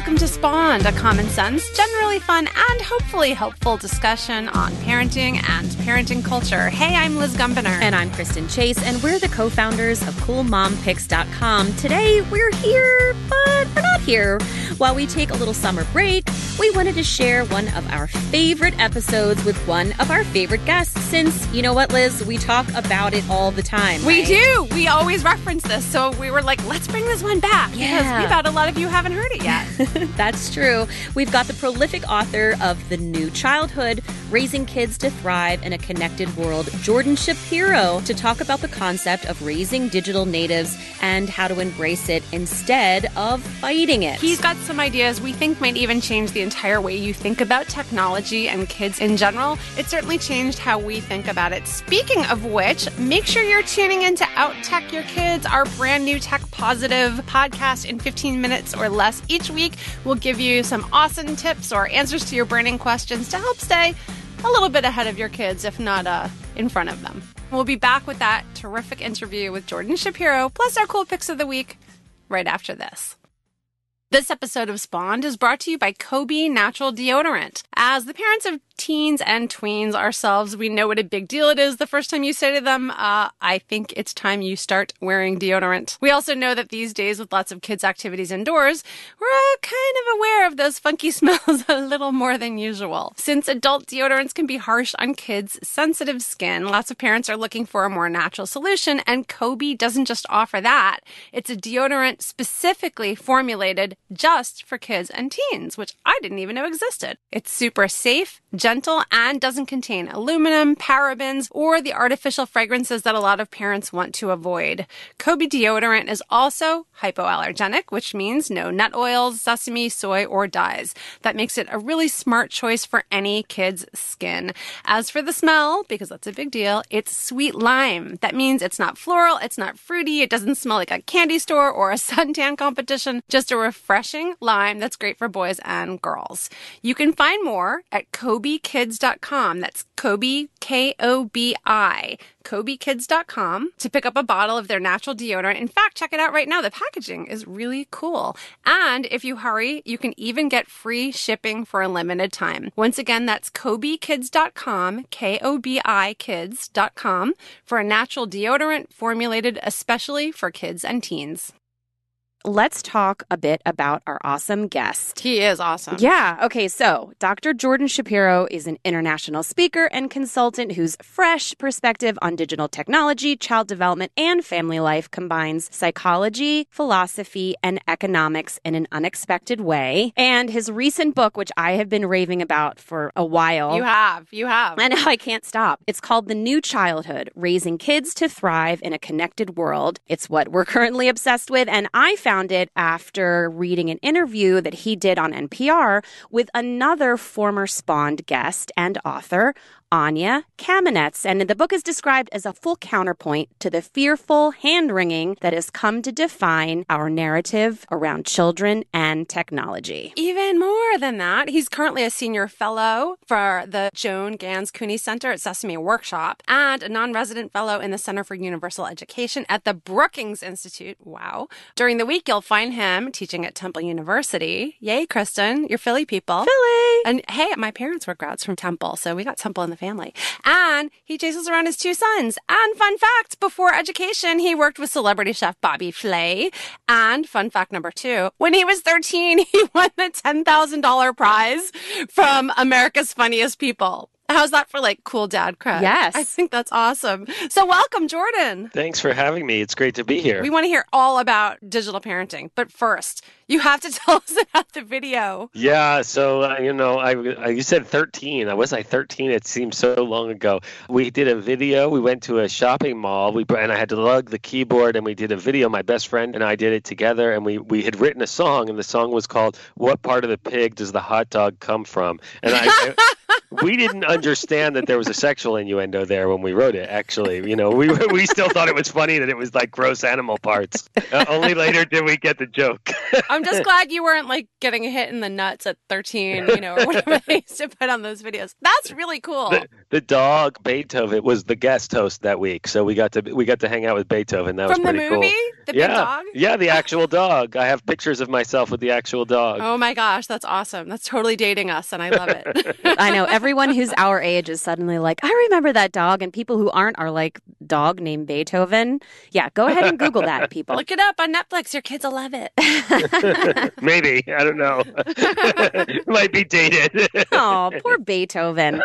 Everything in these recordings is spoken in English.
welcome to Spawned, a common sense, generally fun, and hopefully helpful discussion on parenting and parenting culture. Hey, I'm Liz Gumbiner. And I'm Kristen Chase, and we're the co founders of CoolMomPicks.com. Today, we're here, but we're not here. While we take a little summer break, we wanted to share one of our favorite episodes with one of our favorite guests since, you know what, Liz, we talk about it all the time. We right? do. We always reference this. So we were like, let's bring this one back Yeah. because we bet a lot of you haven't heard it yet. That's true. We've got the prolific author of The New Childhood Raising Kids to Thrive in a Connected World, Jordan Shapiro, to talk about the concept of raising digital natives and how to embrace it instead of fighting it. He's got some ideas we think might even change the entire way you think about technology and kids in general. It certainly changed how we think about it. Speaking of which, make sure you're tuning in to Out Tech Your Kids, our brand new tech positive podcast in 15 minutes or less each week. We'll give you some awesome tips or answers to your burning questions to help stay a little bit ahead of your kids, if not uh, in front of them. We'll be back with that terrific interview with Jordan Shapiro, plus our cool picks of the week right after this. This episode of Spawned is brought to you by Kobi Natural Deodorant. As the parents of teens and tweens ourselves, we know what a big deal it is the first time you say to them, uh, I think it's time you start wearing deodorant. We also know that these days, with lots of kids' activities indoors, we're kind of aware of those funky smells a little more than usual. Since adult deodorants can be harsh on kids' sensitive skin, lots of parents are looking for a more natural solution, and Kobi doesn't just offer that. It's a deodorant specifically formulated just for kids and teens, which I didn't even know existed. It's super safe, gentle, and doesn't contain aluminum, parabens, or the artificial fragrances that a lot of parents want to avoid. Kobi deodorant is also hypoallergenic, which means no nut oils, sesame, soy, or dyes. That makes it a really smart choice for any kid's skin. As for the smell, because that's a big deal, it's sweet lime. That means it's not floral, it's not fruity, it doesn't smell like a candy store or a suntan competition, just a refreshing lime that's great for boys and girls. You can find more at KobiKids.com. That's Kobi, K O B I, KobiKids.com to pick up a bottle of their natural deodorant. In fact, check it out right now. The packaging is really cool. And if you hurry, you can even get free shipping for a limited time. Once again, that's KobiKids.com, K O B I Kids.com for a natural deodorant formulated especially for kids and teens. Let's talk a bit about our awesome guest. He is awesome. Yeah. Okay. So, Dr. Jordan Shapiro is an international speaker and consultant whose fresh perspective on digital technology, child development, and family life combines psychology, philosophy, and economics in an unexpected way. And his recent book, which I have been raving about for a while. You have. You have. And I can't stop. It's called The New Childhood Raising Kids to Thrive in a Connected World. It's what we're currently obsessed with. And I found it after reading an interview that he did on NPR with another former Spawned guest and author, Anya Kamenetz. And the book is described as a full counterpoint to the fearful hand wringing that has come to define our narrative around children and technology. Even more than that, he's currently a senior fellow for the Joan Gans Cooney Center at Sesame Workshop and a non resident fellow in the Center for Universal Education at the Brookings Institute. Wow. During the week, you'll find him teaching at Temple University. Yay, Kristen, you're Philly people. Philly! And hey, my parents were grads from Temple, so we got Temple in the family. And he chases around his two sons. And fun fact, before education, he worked with celebrity chef Bobby Flay. And fun fact number two, when he was 13, he won the $10,000 prize from America's Funniest People. How's that for like cool dad cred? Yes. I think that's awesome. So welcome, Jordan. Thanks for having me. It's great to be here. We want to hear all about digital parenting. But first, you have to tell us about the video. yeah, so uh, you know, I, I you said 13. I was like 13? It seems so long ago. We did a video. We went to a shopping mall. We and I had to lug the keyboard, and we did a video. My best friend and I did it together, and we we had written a song, and the song was called "What Part of the Pig Does the Hot Dog Come From?" And I. I we didn't understand that there was a sexual innuendo there when we wrote it. Actually, you know, we we still thought it was funny that it was like gross animal parts. Uh, only later did we get the joke. I'm just glad you weren't like getting hit in the nuts at 13, you know, or whatever they used to put on those videos. That's really cool. The, the dog Beethoven was the guest host that week, so we got to we got to hang out with Beethoven. That From was pretty the movie, cool. the yeah, dog. yeah, the actual dog. I have pictures of myself with the actual dog. Oh my gosh, that's awesome. That's totally dating us, and I love it. I know everyone who's our age is suddenly like, I remember that dog, and people who aren't are like, dog named Beethoven. Yeah, go ahead and Google that, people. Look it up on Netflix. Your kids will love it. Maybe I don't know. Might be dated. oh, poor Beethoven.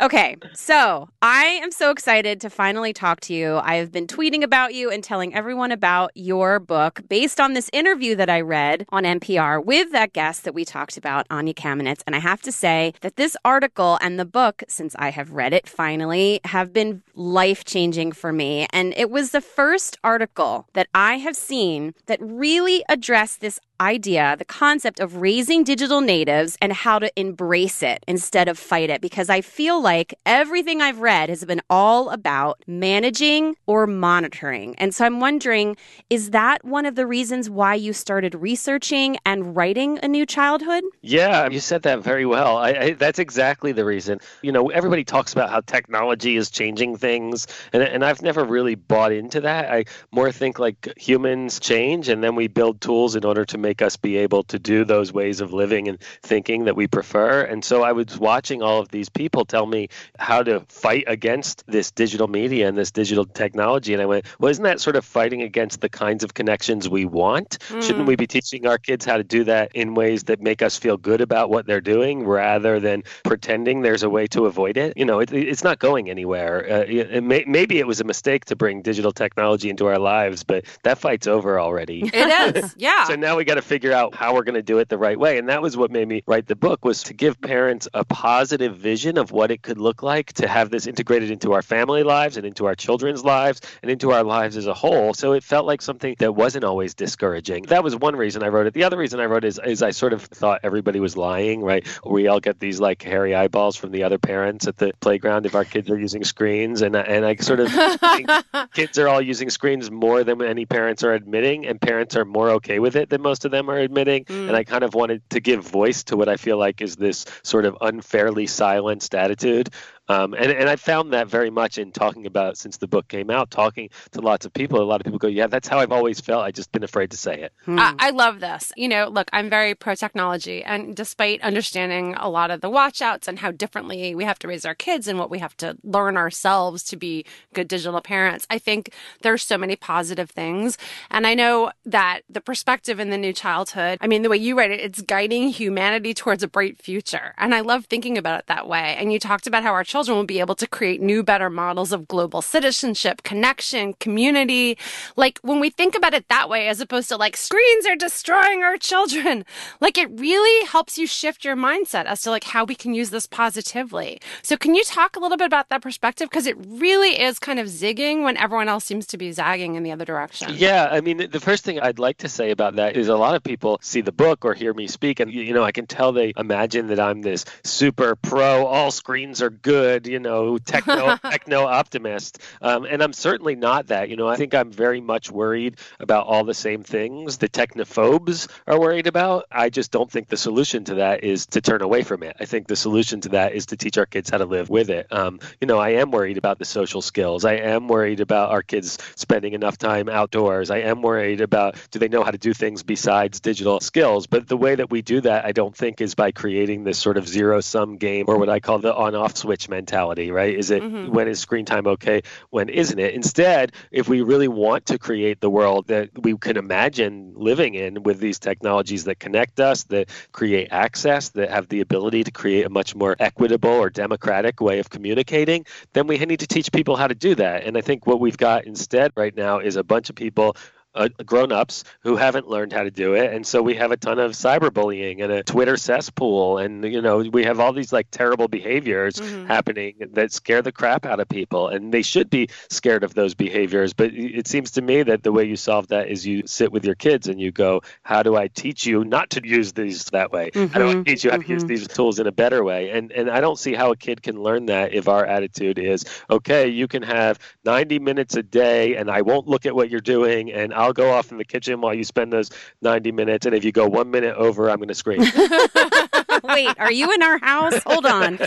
Okay, so I am so excited to finally talk to you. I have been tweeting about you and telling everyone about your book based on this interview that I read on NPR with that guest that we talked about, Anya Kamenetz. And I have to say that this article and the book, since I have read it finally, have been life changing for me. And it was the first article that I have seen that really addressed this idea, the concept of raising digital natives and how to embrace it instead of fight it. Because I feel like everything I've read has been all about managing or monitoring. And so I'm wondering is that one of the reasons why you started researching and writing A New Childhood? Yeah, you said that very well. I, I, that's exactly the reason. You know, everybody talks about how technology is changing things, and, and I've never really bought into that. I more think like humans change, and then we build tools in order to make us be able to do those ways of living and thinking that we prefer. And so I was watching all of these people tell me how to fight against this digital media and this digital technology, and I went, well, isn't that sort of fighting against the kinds of connections we want? Mm. Shouldn't we be teaching our kids how to do that in ways that make us feel good about what they're doing rather than pretending there's a way to avoid it? You know, it, it's not going anywhere. Uh, it may, maybe it was a mistake to bring digital technology into our lives, but that fight's over already. It is. Yeah. So now we got to figure out how we're going to do it the right way. And that was what made me write the book was to give parents a positive vision of what it could look like to have this integrated into our family lives and into our children's lives and into our lives as a whole. So it felt like something that wasn't always discouraging. That was one reason I wrote it. The other reason I wrote it is, is I sort of thought everybody was lying, right? We all get these like hairy eyeballs from the other parents at the playground if our kids are using screens. And, and I sort of think kids are all using screens more than any parents are admitting, and parents are more okay with it than most of them are admitting. Mm. And I kind of wanted to give voice to what I feel like is this sort of unfairly silenced attitude. Um, and, and I found that very much in talking about since the book came out, talking to lots of people. A lot of people go, Yeah, that's how I've always felt. I just been afraid to say it. I, I love this. You know, look, I'm very pro technology, and despite understanding a lot of the watchouts and how differently we have to raise our kids and what we have to learn ourselves to be good digital parents, I think there's so many positive things. And I know that the perspective in the new childhood, I mean, the way you write it, it's guiding humanity towards a bright future. And I love thinking about it that way. And you talked about how our children will be able to create new, better models of global citizenship, connection, community. Like when we think about it that way, as opposed to like screens are destroying our children, like it really helps you shift your mindset as to like how we can use this positively. So can you talk a little bit about that perspective? Because it really is kind of zigging when everyone else seems to be zagging in the other direction. Yeah, I mean, the first thing I'd like to say about that is a lot of people see the book or hear me speak, and you know, I can tell they imagine that I'm this super pro, all screens are good, you know, techno techno optimist, um, and I'm certainly not that. You know, I think I'm very much worried about all the same things the technophobes are worried about. I just don't think the solution to that is to turn away from it. I think the solution to that is to teach our kids how to live with it. Um, you know, I am worried about the social skills. I am worried about our kids spending enough time outdoors. I am worried about do they know how to do things besides digital skills? But the way that we do that, I don't think, is by creating this sort of zero sum game or what I call the on off switch mentality, right? Is it Mhm. when is screen time okay? When isn't it? Instead, if we really want to create the world that we can imagine living in with these technologies that connect us, that create access, that have the ability to create a much more equitable or democratic way of communicating, then we need to teach people how to do that. And I think what we've got instead right now is a bunch of people uh, grown-ups who haven't learned how to do it. And so we have a ton of cyberbullying and a twitter cesspool. And you know we have all these like terrible behaviors Mhm. happening that scare the crap out of people. And they should be scared of those behaviors. But it seems to me that the way you solve that is you sit with your kids and you go how do i teach you not to use these that way? How do i Mhm, teach you how to use mhm. these tools in a better way? And and i don't see how a kid can learn that if our attitude is okay you can have 90 minutes a day and i won't look at what you're doing and I'll go off in the kitchen while you spend those 90 minutes. And if you go one minute over, I'm going to scream. Wait, are you in our house? Hold on.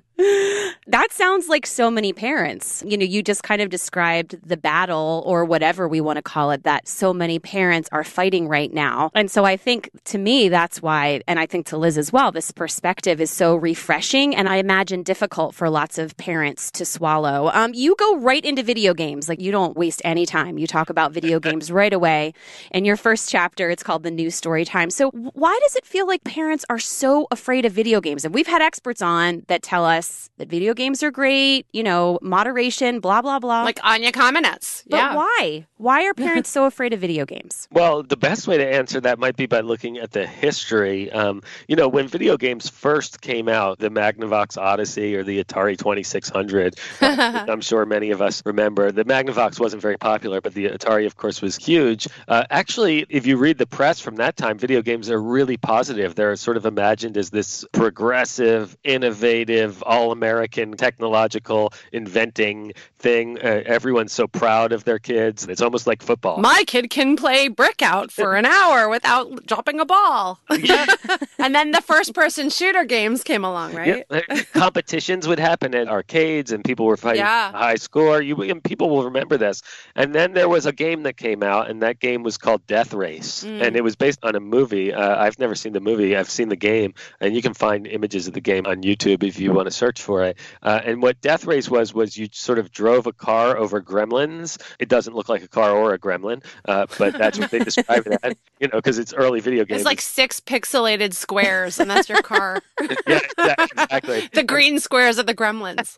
that sounds like so many parents. You know, you just kind of described the battle or whatever we want to call it that so many parents are fighting right now. And so I think to me, that's why, and I think to Liz as well, this perspective is so refreshing and I imagine difficult for lots of parents to swallow. Um, you go right into video games. Like you don't waste any time. You talk about video games right away. In your first chapter, it's called The New Story Time. So why does it feel like parents are so afraid of video games? And we've had experts on that tell us that video games are great, you know, moderation, blah, blah, blah. Like Anya Kamenetz. But yeah. why? Why are parents so afraid of video games? Well, the best way to answer that might be by looking at the history. Um, you know, when video games first came out, the Magnavox Odyssey or the Atari 2600, uh, I'm sure many of us remember, the Magnavox wasn't very popular, but the Atari, of course, was huge. Uh, actually, if you read the press from that time, video games are really positive. They're sort of imagined as this progressive, innovative, all American technological inventing thing. Uh, everyone's so proud of their kids. It's almost like football. My kid can play Breakout for an hour without dropping a ball. and then the first person shooter games came along, right? Yep. Competitions would happen at arcades and people were fighting Yeah. high score. You and people will remember this. And then there was a game that came out and that game was called Death Race. Mm. And it was based on a movie. Uh, I've never seen the movie. I've seen the game and you can find images of the game on YouTube if you want to search for it. Uh, and what Death Race was was you sort of drove a car over gremlins. It doesn't look like a car or a gremlin, uh, but that's what they describe it as. You know, because it's early video games. It's like six pixelated squares, and that's your car. yeah, exactly. the green squares are the gremlins.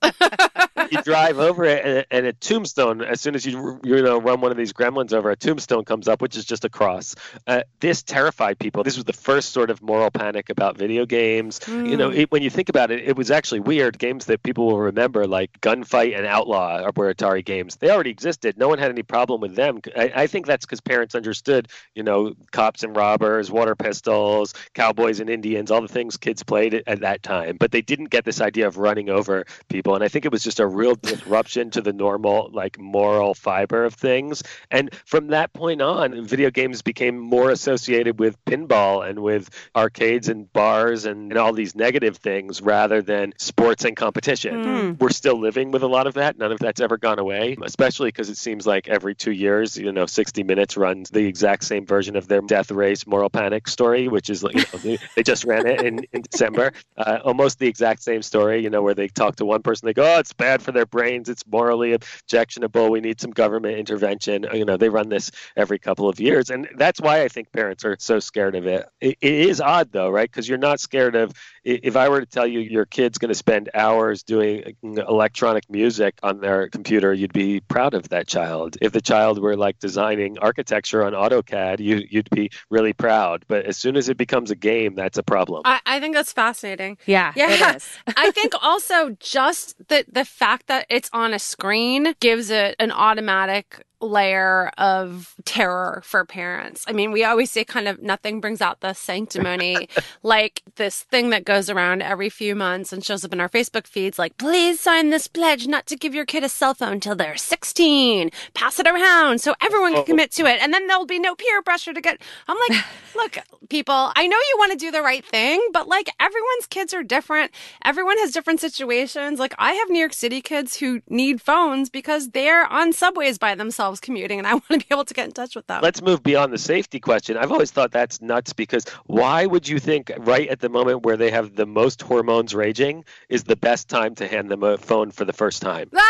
you drive over it, and, and a tombstone. As soon as you you know run one of these gremlins over, a tombstone comes up, which is just a cross. Uh, this terrified people. This was the first sort of moral panic about video games. You know, it, when you think about it, it was actually weird. Games that people will remember, like Gunfight and Outlaw, were Atari games. They already existed. No one had any problem with them. I, I think that's because parents understood. You know, cops and robbers, water pistols, cowboys and Indians, all the things kids played at, at that time. But they didn't get this idea of running over people. And I think it was just a real disruption to the normal, like, moral fiber of things. And from that point on, video games became more associated with pinball and with arcades and bars and, and all these negative things rather than sports and competition. Hmm. We're still living with a lot of that. None of that's ever gone away, especially because it seems like every two years, you know, 60 Minutes runs the exact same version of their Death Race Moral Panic story, which is, like, you know, they, they just ran it in, in December. Uh, almost the exact same story, you know, where they talk to one person, they go, oh, it's bad for their brains. It's morally objectionable. We need some government intervention. You know, they run this every couple of years. And that's why I think parents are so scared of it. It, it is odd, though, right? Because you're not scared of, i- if I were to tell you your kid's going to spend hours doing uh, electronic music on their computer, you'd be proud of that child. If the child were like designing architecture on AutoCAD, you, you'd be really proud. But as soon as it becomes a game, that's a problem. I, I think that's fascinating. Yeah, Yeah. it is. I think also just the the fact that it's on a screen gives it an automatic layer of terror for parents. I mean, we always say kind of nothing brings out the sanctimony, like this thing that goes around every few months and shows up in our Facebook feeds like, please sign this pledge not to give your kid a cell phone till they're 16. Pass it around so everyone can oh. commit to it. And then there'll be no peer pressure to get. I'm like, look, people, I know you want to do the right thing, but like everyone's kids are different. Everyone has different situations. Like I have New York City kids who need phones because they're on subways by themselves commuting and I want to be able to get in touch with them. Let's move beyond the safety question. I've always thought that's nuts because why would you think right at the moment where they have the most hormones raging is the best time to hand them a phone for the first time?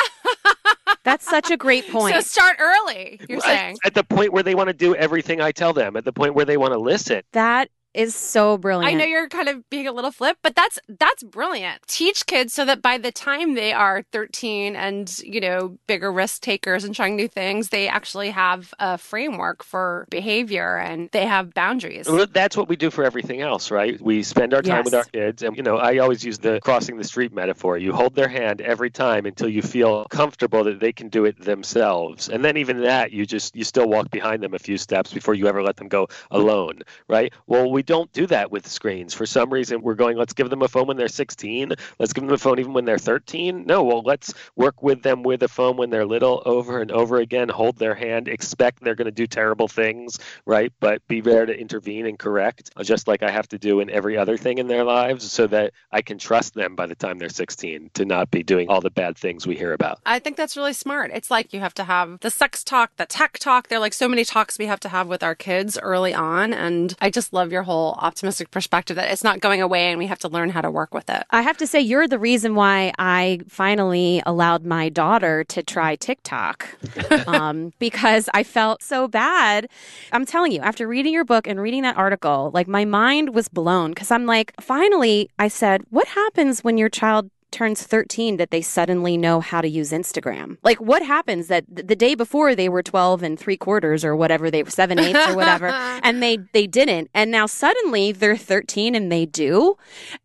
That's such a great point. So start early, you're Right. saying. At the point where they want to do everything I tell them, at the point where they want to listen. that is so brilliant. I know you're kind of being a little flip, but that's that's brilliant. Teach kids so that by the time they are 13 and, you know, bigger risk takers and trying new things, they actually have a framework for behavior and they have boundaries. That's what we do for everything else, right? We spend our time with our kids, and you know, I always use the crossing the street metaphor. You hold their hand every time until you feel comfortable that they can do it themselves, and then even that, you just you still walk behind them a few steps before you ever let them go alone, right? Well, we we don't do that with screens. For some reason, we're going, let's give them a phone when they're 16. Let's give them a phone even when they're 13. No, well, let's work with them with a phone when they're little over and over again, hold their hand, expect they're going to do terrible things, right? But be there to intervene and correct, just like I have to do in every other thing in their lives so that I can trust them by the time they're 16 to not be doing all the bad things we hear about. I think that's really smart. It's like you have to have the sex talk, the tech talk. There are like so many talks we have to have with our kids early on. And I just love your whole optimistic perspective that it's not going away and we have to learn how to work with it. I have to say, you're the reason why I finally allowed my daughter to try TikTok um, because I felt so bad. I'm telling you, after reading your book and reading that article, like my mind was blown because I'm like, finally, I said, what happens when your child turns 13 that they suddenly know how to use Instagram? Like, what happens that the day before they were 12 and three quarters or whatever, they were seven eighths or whatever, and they, they didn't. And now suddenly they're 13 and they do.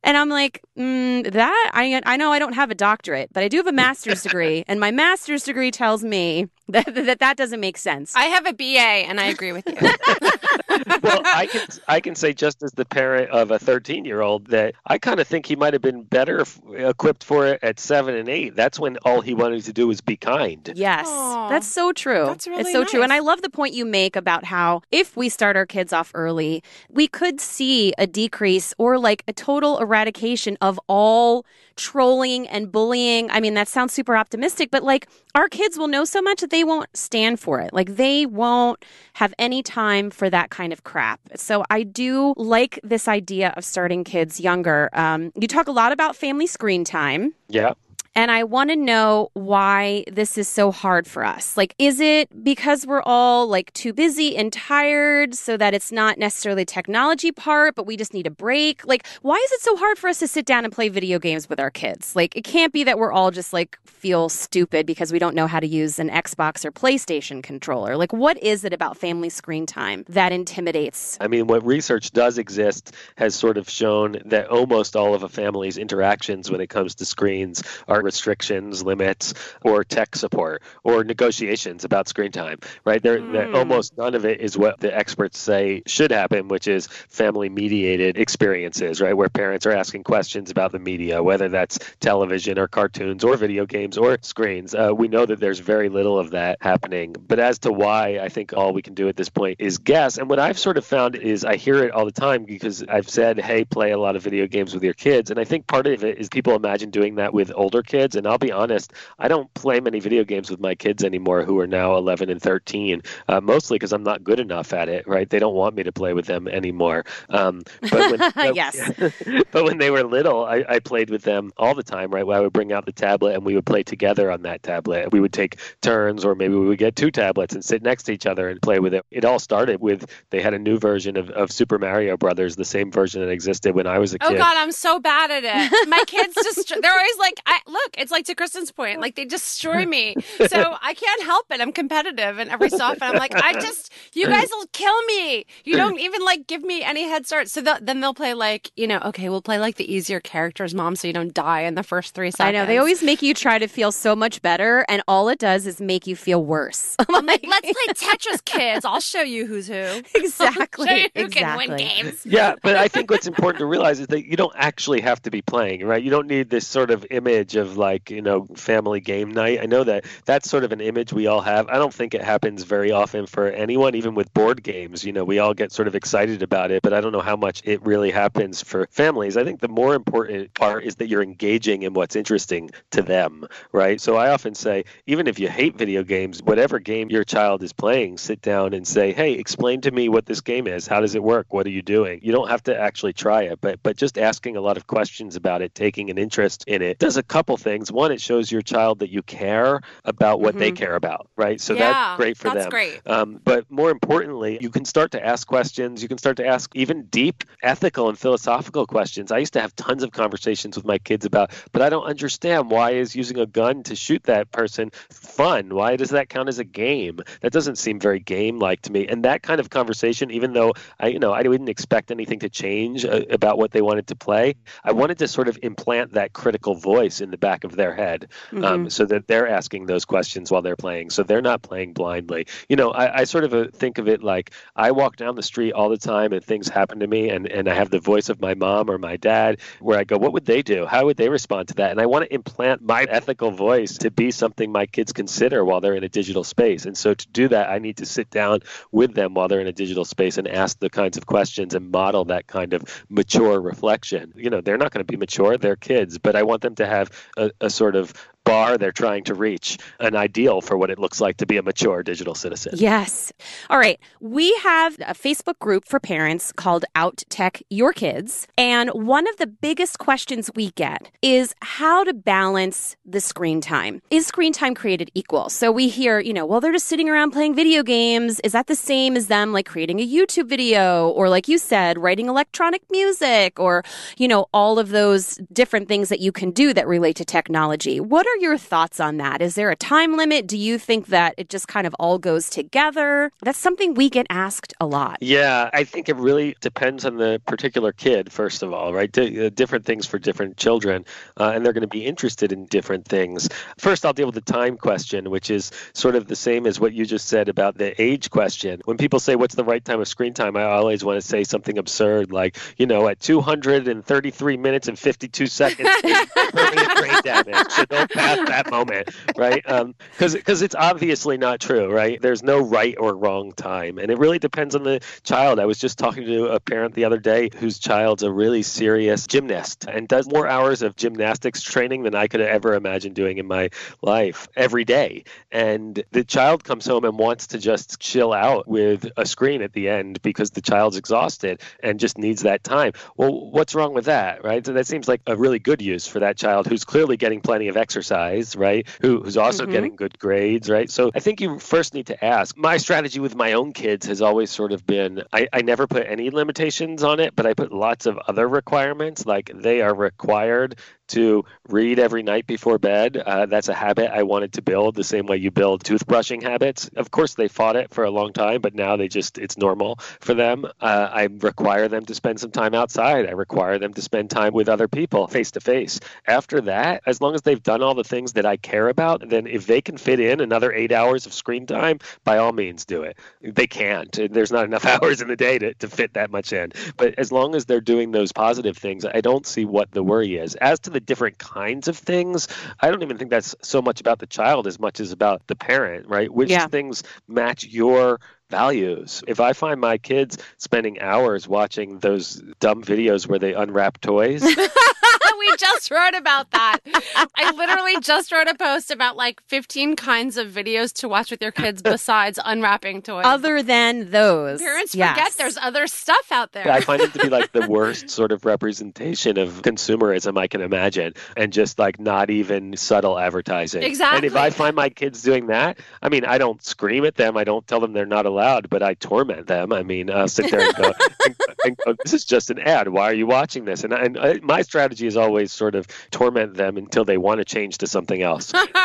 And I'm like, mm, that, I, I know I don't have a doctorate, but I do have a master's degree. And my master's degree tells me that, that that doesn't make sense. I have a BA and I agree with you. well, I can I can say just as the parent of a 13 year old that I kind of think he might have been better f- equipped for it at seven and eight. That's when all he wanted to do was be kind. Yes, Aw. that's so true. That's really it's so true. And. I love the point you make about how if we start our kids off early, we could see a decrease or like a total eradication of all trolling and bullying. I mean, that sounds super optimistic, but like our kids will know so much that they won't stand for it. Like they won't have any time for that kind of crap. So I do like this idea of starting kids younger. Um, you talk a lot about family screen time. Yeah. And I want to know why this is so hard for us. Like, is it because we're all like too busy and tired so that it's not necessarily technology part, but we just need a break? Like, why is it so hard for us to sit down and play video games with our kids? Like, it can't be that we're all just like feel stupid because we don't know how to use an Xbox or PlayStation controller. Like, what is it about family screen time that intimidates? I mean, what research does exist has sort of shown that almost all of a family's interactions when it comes to screens are restrictions, limits, or tech support or negotiations about screen time, right? There, there- Mm. almost none of it is what the experts say should happen, which is family mediated experiences, right? Where parents are asking questions about the media, whether that's television or cartoons or video games or screens. Uh, we know that there's very little of that happening. But as to why, I think all we can do at this point is guess. And what I've sort of found is I hear it all the time because I've said, hey, play a lot of video games with your kids. And I think part of it is people imagine doing that with older kids. And I'll be honest, I don't play many video games with my kids anymore who are now 11 and 13, uh, mostly because I'm not good enough at it, right? They don't want me to play with them anymore. Um, but when, Yes. but when they were little, I, I played with them all the time, right? Where I would bring out the tablet and we would play together on that tablet. We would take turns, or maybe we would get two tablets and sit next to each other and play with it. It all started with they had a new version of, of Super Mario Brothers, the same version that existed when I was a kid. Oh kid. God, I'm so bad at it. My kids just, they're always like, I, look, it's like to Kristen's point, like they destroy me. So I can't help it. I'm competitive. And every so often I'm like, I just, you guys will kill me. You don't even like give me any head start. So they'll- then they'll play like, you know, okay, we'll play like the easier characters, mom, so you don't die in the first three seconds. I know they always make you try to feel so much better, and all it does is make you feel worse. I'm like, let's play Tetris, kids. I'll show you who's who. exactly. Show you who exactly. can win games. yeah, but I think what's important to realize is that you don't actually have to be playing, right? You don't need this sort of image of like, you know, family game night. I know that that's sort of an image we all have. I don't think it happens very often for anyone, even with board games. You know, we all get sort of excited about it, but I don't know how much it really happens for families. I think the more important part is that you're engaging in what's interesting to them, right? So I often say, even if you hate video games, whatever game your child is playing, sit down and say, hey, explain to me what this game is. How does it work? What are you doing? You don't have to actually try it, but but just asking a lot of questions about it, taking an interest in it, does a couple things. One, it shows your child that you care about what they Mhm. care about, right? So Yeah, that's great for that's them. great. Um, but more importantly, you can start to ask questions. You can start to ask even deep ethical and philosophical questions. I used to have tons of conversations with my kids about, but I don't understand why is using a gun to shoot that person fun? Why does that count as a game? That doesn't seem very game-like to me. And that kind of conversation, even though I, you know, I didn't expect anything to change uh, about what they wanted to play, I wanted to sort of implant that critical voice in the back of their head um, mm-hmm. so that they're asking those questions while they're playing. So they're not playing blindly. You know, I, I sort of uh, think of it like I walk down the street all the time and things happen to me, and, and I have the voice of my mom or my dad where I go, what would they do? How would they respond to that? And I want to implant my ethical voice to be something my kids consider while they're in a digital space. And so to do that, I need to sit down with them while they're in a digital space and ask the kinds of questions and model that kind of mature reflection. You know, they're not going to be mature, they're kids, but I want them to have a, a sort of bar they're trying to reach, an ideal for what it looks like to be a mature digital citizen. Yes. All right. We have a Facebook group for parents called Out Tech Your Kids. And one of the biggest questions we get is how to balance the screen time. Is screen time created equal? So we hear, you know, well, they're just sitting around playing video games. Is that the same as them like creating a YouTube video or, like you said, writing electronic music or, you know, all of those different things that you can do that relate to technology? What are are your thoughts on that? Is there a time limit? Do you think that it just kind of all goes together? That's something we get asked a lot. Yeah, I think it really depends on the particular kid, first of all, right? D- uh, different things for different children, uh, and they're going to be interested in different things. First, I'll deal with the time question, which is sort of the same as what you just said about the age question. When people say, What's the right time of screen time? I always want to say something absurd like, you know, at 233 minutes and 52 seconds, permanent brain damage. So at that moment, right? Because um, because it's obviously not true, right? There's no right or wrong time, and it really depends on the child. I was just talking to a parent the other day whose child's a really serious gymnast and does more hours of gymnastics training than I could ever imagine doing in my life every day. And the child comes home and wants to just chill out with a screen at the end because the child's exhausted and just needs that time. Well, what's wrong with that, right? So that seems like a really good use for that child who's clearly getting plenty of exercise exercise, right? Who, who's also mm-hmm. getting good grades, right? So I think you first need to ask. My strategy with my own kids has always sort of been I, I never put any limitations on it, but I put lots of other requirements. Like they are required to read every night before bed. Uh, that's a habit I wanted to build the same way you build toothbrushing habits. Of course, they fought it for a long time, but now they just, it's normal for them. Uh, I require them to spend some time outside. I require them to spend time with other people face to face. After that, as long as they've done all the things that I care about, then if they can fit in another eight hours of screen time, by all means do it. They can't. There's not enough hours in the day to, to fit that much in. But as long as they're doing those positive things, I don't see what the worry is. As to the different kinds of things, I don't even think that's so much about the child as much as about the parent, right? Which yeah. things match your values. If I find my kids spending hours watching those dumb videos where they unwrap toys, we just wrote about that. I literally just wrote a post about like 15 kinds of videos to watch with your kids besides unwrapping toys. Other than those. Parents yes. forget there's other stuff out there. I find it to be like the worst sort of representation of consumerism I can imagine and just like not even subtle advertising. Exactly. And if I find my kids doing that, I mean, I don't scream at them. I don't tell them they're not allowed, but I torment them. I mean, I'll sit there and go, and, and go this is just an ad. Why are you watching this? And, and I, my strategy is always sort of torment them until they want to change to something else.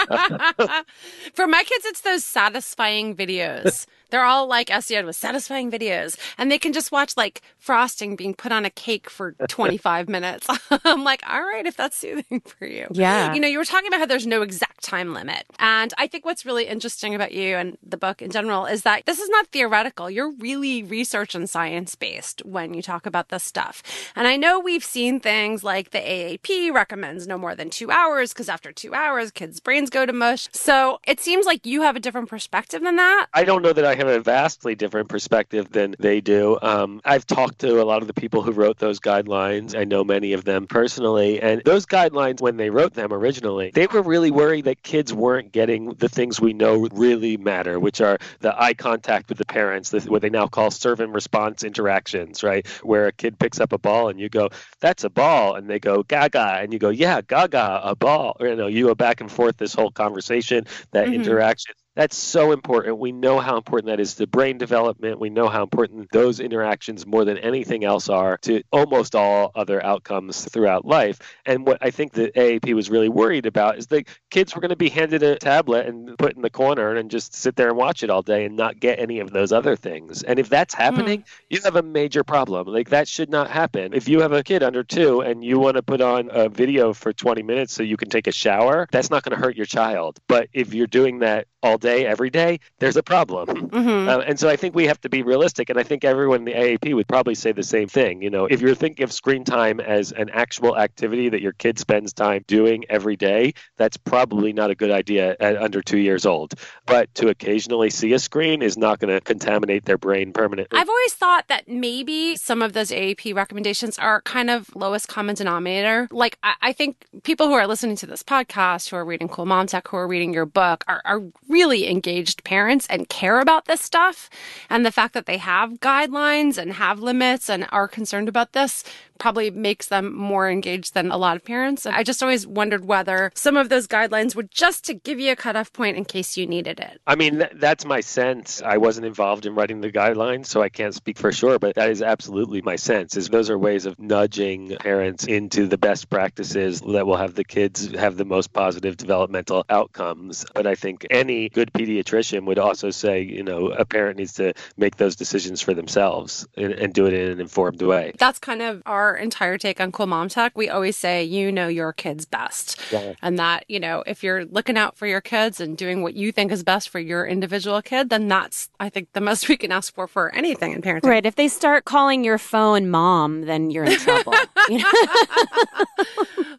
For my kids, it's those satisfying videos. They're all like SEN with satisfying videos, and they can just watch like frosting being put on a cake for 25 minutes. I'm like, all right, if that's soothing for you. Yeah. You know, you were talking about how there's no exact time limit. And I think what's really interesting about you and the book in general is that this is not theoretical. You're really research and science based when you talk about this stuff. And I know we've seen things like the AAP recommends no more than two hours because after two hours, kids' brains go to mush. So it seems like you have a different perspective than that. I don't know that I have a vastly different perspective than they do. Um, I've talked to a lot of the people who wrote those guidelines. I know many of them personally. And those guidelines, when they wrote them originally, they were really worried that kids weren't getting the things we know really matter, which are the eye contact with the parents, the, what they now call serve and return interactions, right? Where a kid picks up a ball and you go, that's a ball. And they go, gaga. And you go, yeah, gaga, a ball. Or, you know, you go back and forth this whole conversation, that mm-hmm. interaction That's so important. We know how important that is to brain development. We know how important those interactions more than anything else are to almost all other outcomes throughout life. And what I think the AAP was really worried about is that kids were going to be handed a tablet and put in the corner and just sit there and watch it all day and not get any of those other things. And if that's happening, mm. you have a major problem. Like that should not happen. If you have a kid under two and you want to put on a video for 20 minutes so you can take a shower, that's not going to hurt your child. But if you're doing that all day, every day, there's a problem. Mm-hmm. Uh, and so I think we have to be realistic. And I think everyone in the AAP would probably say the same thing. You know, if you're thinking of screen time as an actual activity that your kid spends time doing every day, that's probably not a good idea at under two years old. But to occasionally see a screen is not going to contaminate their brain permanently. I've always thought that maybe some of those AAP recommendations are kind of lowest common denominator. Like, I, I think people who are listening to this podcast, who are reading Cool Mom Tech, who are reading your book, are, are really engaged parents and care about this stuff. And the fact that they have guidelines and have limits and are concerned about this probably makes them more engaged than a lot of parents. And I just always wondered whether some of those guidelines were just to give you a cutoff point in case you needed it. I mean, th- that's my sense. I wasn't involved in writing the guidelines, so I can't speak for sure, but that is absolutely my sense. Is those are ways of nudging parents into the best practices that will have the kids have the most positive developmental outcomes. But I think any good pediatrician would also say, you know, a parent needs to make those decisions for themselves and, and do it in an informed way. That's kind of our our entire take on Cool Mom Tech, we always say, you know your kids best. Yeah. And that, you know, if you're looking out for your kids and doing what you think is best for your individual kid, then that's, I think, the most we can ask for for anything in parenting. Right. If they start calling your phone mom, then you're in trouble.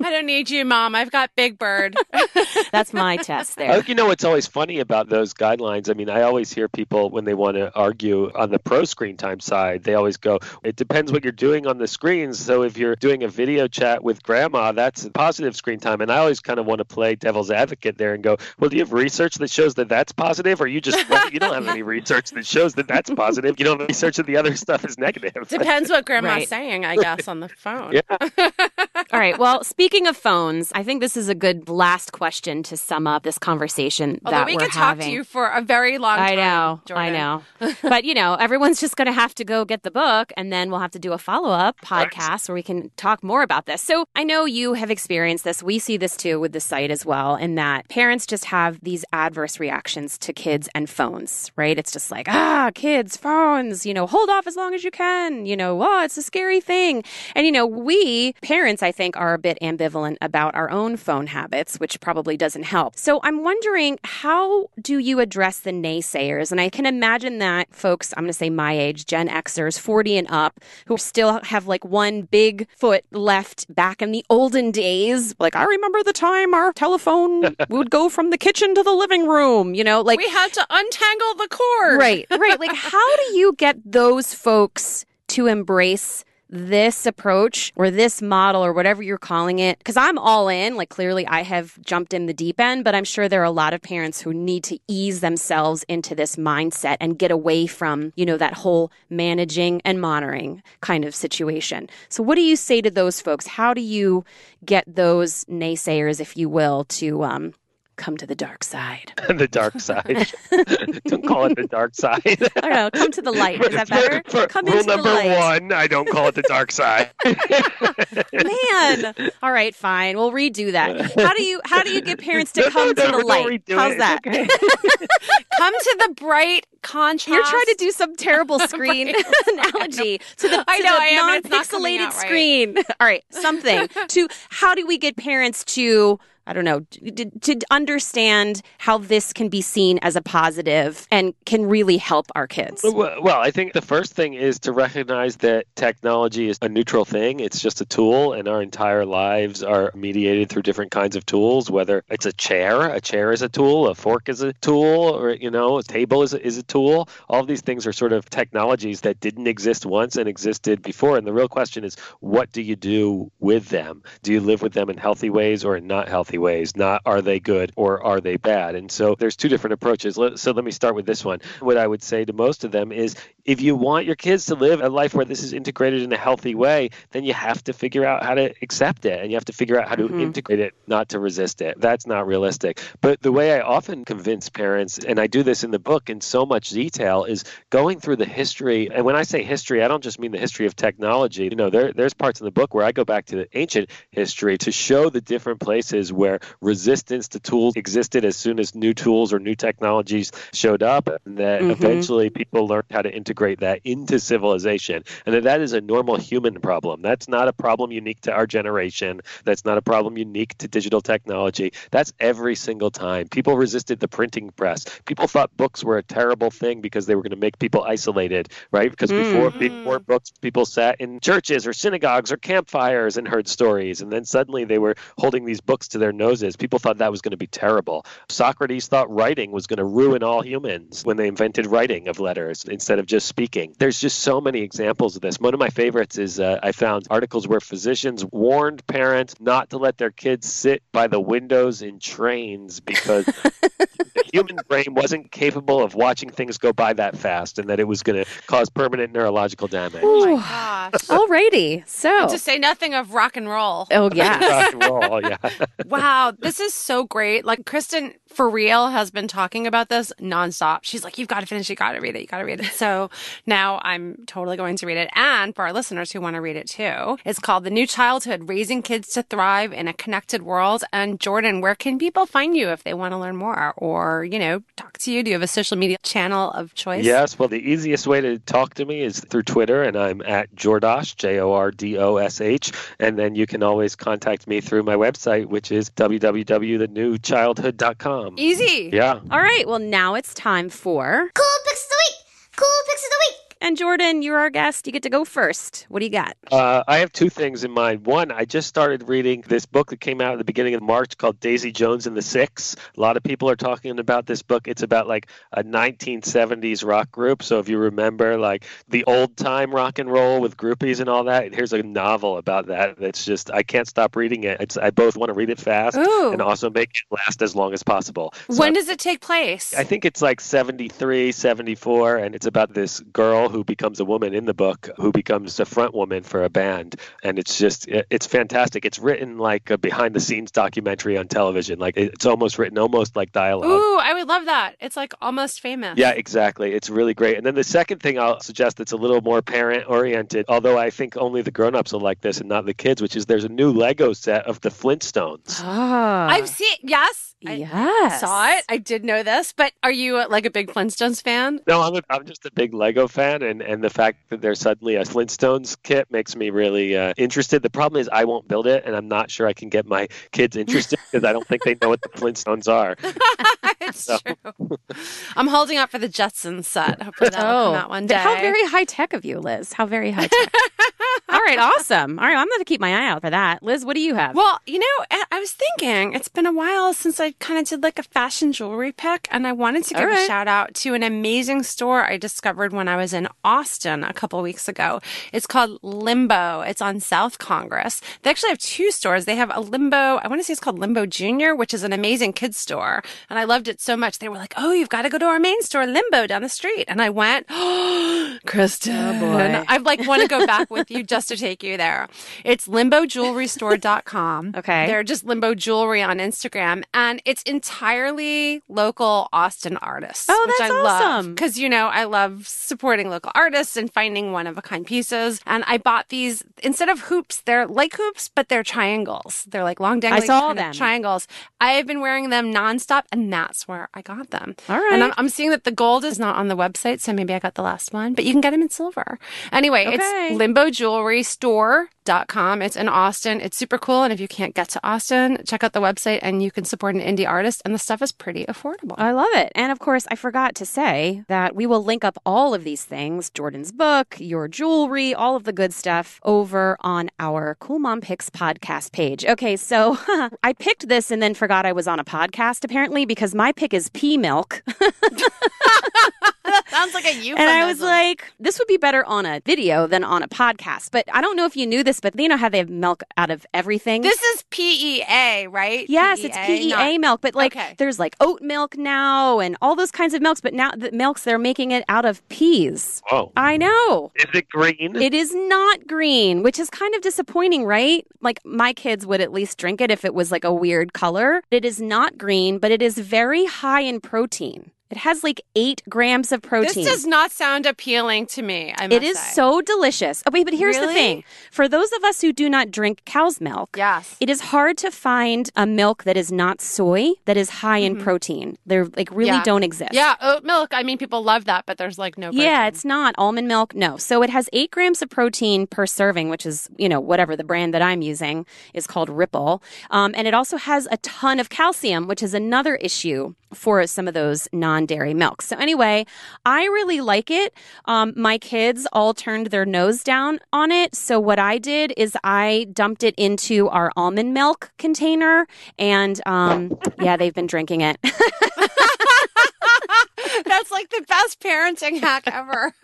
I don't need you, mom. I've got Big Bird. that's my test there. I think, you know, what's always funny about those guidelines. I mean, I always hear people when they want to argue on the pro screen time side, they always go, it depends what you're doing on the screens so if you're doing a video chat with grandma, that's positive screen time. And I always kind of want to play devil's advocate there and go, well, do you have research that shows that that's positive, or you just well, you don't have any research that shows that that's positive? You don't have research that the other stuff is negative. Depends what grandma's right. saying, I guess, on the phone. Yeah. All right. Well, speaking of phones, I think this is a good last question to sum up this conversation Although that we we're could having. talk to you for a very long time. I know. Jordan. I know. but you know, everyone's just going to have to go get the book, and then we'll have to do a follow up podcast right. where we can talk more about this. So I know you have experienced this. We see this too with the site as well, in that parents just have these adverse reactions to kids and phones, right? It's just like, ah, kids, phones, you know, hold off as long as you can, you know, oh, it's a scary thing. And, you know, we parents, I think, are a bit ambivalent about our own phone habits, which probably doesn't help. So I'm wondering, how do you address the naysayers? And I can imagine that folks, I'm going to say my age, Gen Xers, 40 and up, who still have like one big foot left back in the olden days. Like, I remember the time our telephone would go from the kitchen to the living room, you know, like we had to untangle the cord. Right, right. Like, how do you get those folks to embrace this approach or this model or whatever you're calling it because i'm all in. Like clearly i have jumped in the deep end but i'm sure there are a lot of parents who need to ease themselves into this mindset and get away from you know that whole managing and monitoring kind of situation. So what do you say to those folks? How do you get those naysayers if you will to um, come to the dark side. the dark side. don't call it the dark side. I don't know. Come to the light. Is that better? For, come rule number one, I don't call it the dark side. Man. All right, fine. We'll redo that. How do you how do you get parents to come to the light? How's that? Okay. come to the bright contrast. You're trying to do some terrible screen analogy to the, to I know, the I non-pixelated right. screen. All right, something to how do we get parents to I don't know, to, to, understand how this can be seen as a positive and can really help our kids? Well, I think the first thing is to recognize that technology is a neutral thing. It's just a tool, and our entire lives are mediated through different kinds of tools, whether it's a chair, a chair is a tool, a fork is a tool, or, you know, a table is a, is a tool. All of these things are sort of technologies that didn't exist once and existed before. And the real question is, what do you do with them? Do you live with them in healthy ways or in not healthy ways, not are they good or are they bad. And so there's two different approaches. So let me start with this one. What I would say to most of them is if you want your kids to live a life where this is integrated in a healthy way, then you have to figure out how to accept it and you have to figure out how to mm-hmm. integrate it, not to resist it. That's not realistic. But the way I often convince parents, and I do this in the book in so much detail, is going through the history. And when I say history, I don't just mean the history of technology. You know, there, there's parts in the book where I go back to the ancient history to show the different places where resistance to tools existed as soon as new tools or new technologies showed up, and that mm-hmm. eventually people learned how to integrate that into civilization and that that is a normal human problem. That's not a problem unique to our generation. That's not a problem unique to digital technology. That's every single time. People resisted the printing press. People thought books were a terrible thing because they were going to make people isolated, right? Because before, mm. before books, people sat in churches or synagogues or campfires and heard stories. And then suddenly they were holding these books to their noses. People thought that was going to be terrible. Socrates thought writing was going to ruin all humans when they invented writing of letters instead of just just speaking. There's just so many examples of this. One of my favorites is uh, I found articles where physicians warned parents not to let their kids sit by the windows in trains because the human brain wasn't capable of watching things go by that fast and that it was going to cause permanent neurological damage. Oh my gosh. Alrighty. So, to say nothing of rock and roll. Oh, yeah. rock and roll, yeah. wow. Wow, this is so great. Like, Kristen, for real, has been talking about this nonstop. She's like, you've got to finish. You got to read it. You got to read it. So, now I'm totally going to read it. And for our listeners who want to read it too, it's called The New Childhood Raising Kids to Thrive in a Connected World. And Jordan, where can people find you if they want to learn more or, you know, talk to you? Do you have a social media channel of choice? Yes. Well, the easiest way to talk to me is through Twitter, and I'm at Jordosh, J O R D O S H. And then you can always contact me through my website, which is www.thenewchildhood.com. Easy. Yeah. All right. Well, now it's time for Cool Picks of the Week. Cool Picks of the Week. And Jordan, you're our guest. You get to go first. What do you got? Uh, I have two things in mind. One, I just started reading this book that came out at the beginning of March called Daisy Jones and the Six. A lot of people are talking about this book. It's about like a 1970s rock group. So if you remember like the old time rock and roll with groupies and all that, here's a novel about that. That's just I can't stop reading it. It's, I both want to read it fast Ooh. and also make it last as long as possible. So when does it take place? I think it's like 73, 74, and it's about this girl who becomes a woman in the book who becomes a front woman for a band. And it's just it's fantastic. It's written like a behind the scenes documentary on television. Like it's almost written almost like dialogue. Ooh i would love that. It's like almost famous. Yeah exactly. It's really great. And then the second thing i'll suggest that's a little more parent oriented although i think only the grown-ups will like this and not the kids which is there's a new lego set of the flintstones. Ah. i've seen yes I saw it. I did know this, but are you like a big Flintstones fan? No, I'm, a, I'm just a big Lego fan, and, and the fact that there's suddenly a Flintstones kit makes me really uh, interested. The problem is I won't build it, and I'm not sure I can get my kids interested because I don't think they know what the Flintstones are. it's so. true. I'm holding up for the Jetsons set. Hopefully that'll oh, come out one day. How very high tech of you, Liz. How very high tech. All right, awesome. All right, I'm going to keep my eye out for that. Liz, what do you have? Well, you know, I was thinking it's been a while since I kind of did like a fashion jewelry pick, and I wanted to give right. a shout out to an amazing store I discovered when I was in Austin a couple weeks ago. It's called Limbo. It's on South Congress. They actually have two stores. They have a Limbo, I want to say it's called Limbo Junior, which is an amazing kids store. And I loved it so much. They were like, oh, you've got to go to our main store, Limbo, down the street. And I went, oh, Kristen. Oh boy. I like want to go back with you just to take you there. It's limbojewelrystore.com. okay. They're just Limbo Jewelry on Instagram. And it's entirely local Austin artists. Oh, which that's I awesome. Because, you know, I love supporting local artists and finding one of a kind pieces. And I bought these instead of hoops, they're like hoops, but they're triangles. They're like long dangling I saw them. triangles. I have been wearing them nonstop, and that's where I got them. All right. And I'm, I'm seeing that the gold is not on the website, so maybe I got the last one, but you can get them in silver. Anyway, okay. it's Limbo Jewelry Store com. It's in Austin. It's super cool. And if you can't get to Austin, check out the website and you can support an indie artist. And the stuff is pretty affordable. I love it. And of course, I forgot to say that we will link up all of these things Jordan's book, your jewelry, all of the good stuff over on our Cool Mom Picks podcast page. Okay, so I picked this and then forgot I was on a podcast apparently because my pick is pea milk. Sounds like like a euphemism. And I was like, this would be better on a video than on a podcast. But I don't know if you knew this, but you know how they have milk out of everything? this is PEA, right? Yes, it's PEA, PEA not- milk, but like Okay. there's like oat milk now and all those kinds of milks, but now the milks they're making it out of peas. Whoa. I know. Is it green? It is not green, which is kind of disappointing, right? Like my kids would at least drink it if it was like a weird color. It is not green, but it is very high in protein. It has like eight grams of protein. This does not sound appealing to me. I must It is say. so delicious. Oh, wait, but here's the thing. For those of us who do not drink cow's milk, Yes. it is hard to find a milk that is not soy that is high in protein. They're like really Mm-hmm. Yeah. don't exist. Yeah, oat milk. I mean, people love that, but there's like no. Yeah, it's not almond milk. No. So it has eight grams of protein per serving, which is, you know, whatever the brand that I'm using is called Ripple. Um, and it also has a ton of calcium, which is another issue for some of those non dairy milk. So anyway, I really like it. Um, my kids all turned their nose down on it. So what I did is I dumped it into our almond milk container. And um, yeah, they've been drinking it. That's like the best parenting hack ever.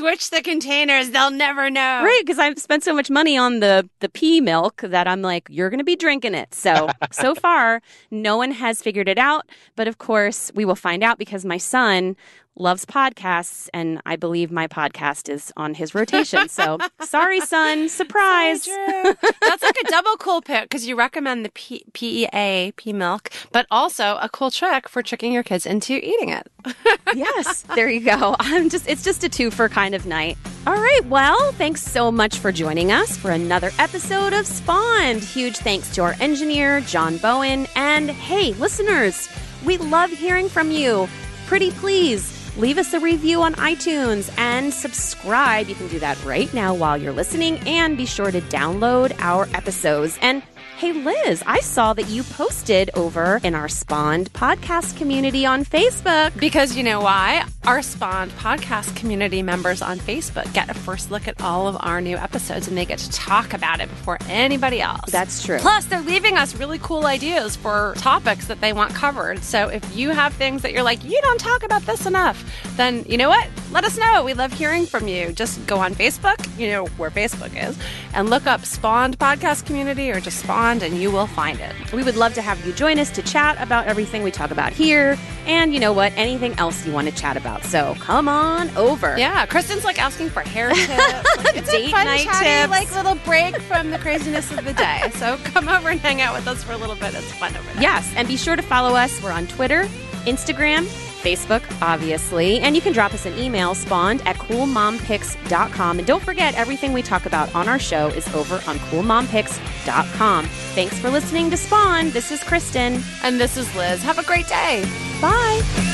Switch the containers; they'll never know. Right, because I've spent so much money on the the pea milk that I'm like, you're going to be drinking it. So so far, no one has figured it out, but of course, we will find out because my son loves podcasts, and I believe my podcast is on his rotation. So sorry, son, surprise. True. That's like a double cool pick because you recommend the P- PEA pea milk, but also a cool trick for tricking your kids into eating it. yes, there you go. I'm just it's just a two for kind of night. All right, well, thanks so much for joining us for another episode of Spawned. Huge thanks to our engineer, John Bowen, and hey, listeners, we love hearing from you. Pretty please leave us a review on iTunes and subscribe. You can do that right now while you're listening and be sure to download our episodes. And Hey Liz, I saw that you posted over in our Spawned podcast community on Facebook. Because you know why? Our Spawned podcast community members on Facebook get a first look at all of our new episodes and they get to talk about it before anybody else. That's true. Plus, they're leaving us really cool ideas for topics that they want covered. So if you have things that you're like, you don't talk about this enough, then you know what? Let us know. We love hearing from you. Just go on Facebook, you know where Facebook is, and look up Spawned Podcast Community or just Spawned and you will find it. We would love to have you join us to chat about everything we talk about here. And you know what? Anything else you want to chat about. So come on over. Yeah, Kristen's like asking for hair tips. Like, it's Date a fun, night chatty, tips. like little break from the craziness of the day. So come over and hang out with us for a little bit. It's fun over there. Yes. And be sure to follow us. We're on Twitter, Instagram, Facebook, obviously. And you can drop us an email, spawned at coolmompicks.com. And don't forget, everything we talk about on our show is over on coolmompicks.com. Thanks for listening to Spawn. This is Kristen. And this is Liz. Have a great day. Bye.